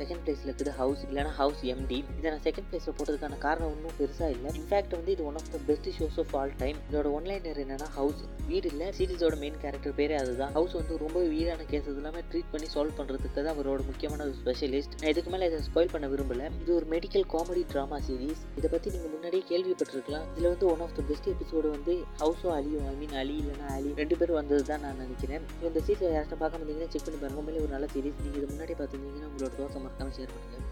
Second பிளேஸில் இருக்குது house இல்லைனா ஹவுஸ் எம்டி இதை நான் செகண்ட் பிளேஸில் போட்டதுக்கான காரணம் ஒன்றும் பெருசாக இல்லை. இன்ஃபேக்ட் வந்து இது one of the best shows of all time இதோட ஒன்லைனர் என்னன்னா ஹவுஸ் வீடு இல்லை சீரிஸோட மெயின் கேரக்டர் பேரே அதுதான். ஹவுஸ் வந்து ரொம்ப வீடான கேஸ் எல்லாமே ட்ரீட் பண்ணி சால்வ் பண்ணுறதுக்கு தான் அவரோட முக்கியமான ஒரு ஸ்பெஷலிஸ்ட் நான் இதுக்கு மேலே இதை ஸ்பாயில் பண்ண விரும்பல. இது ஒரு மெடிக்கல் காமெடி ட்ராமா சீரிஸ் இதை பற்றி நீங்கள் முன்னாடியே கேள்விப்பட்டிருக்கலாம். இதில் வந்து one of the best episode வந்து ஹவுஸோ அலியும் ஐ மீன் அலி இல்லைனா அலி ரெண்டு பேரும் வந்தது தான் நான் நினைக்கிறேன். இந்த சீரிஸ் யாராச்சும் பார்க்க வந்தீங்கன்னா செக் பண்ணி பாருங்க. உண்மையிலே ஒரு நல்ல சீரிஸ் நீங்கள் இது முன்னாடி பார்த்துருந்தீங்கன்னா உங்களோட தோசை மறக்காமல் ஷேர் பண்ணுங்கள்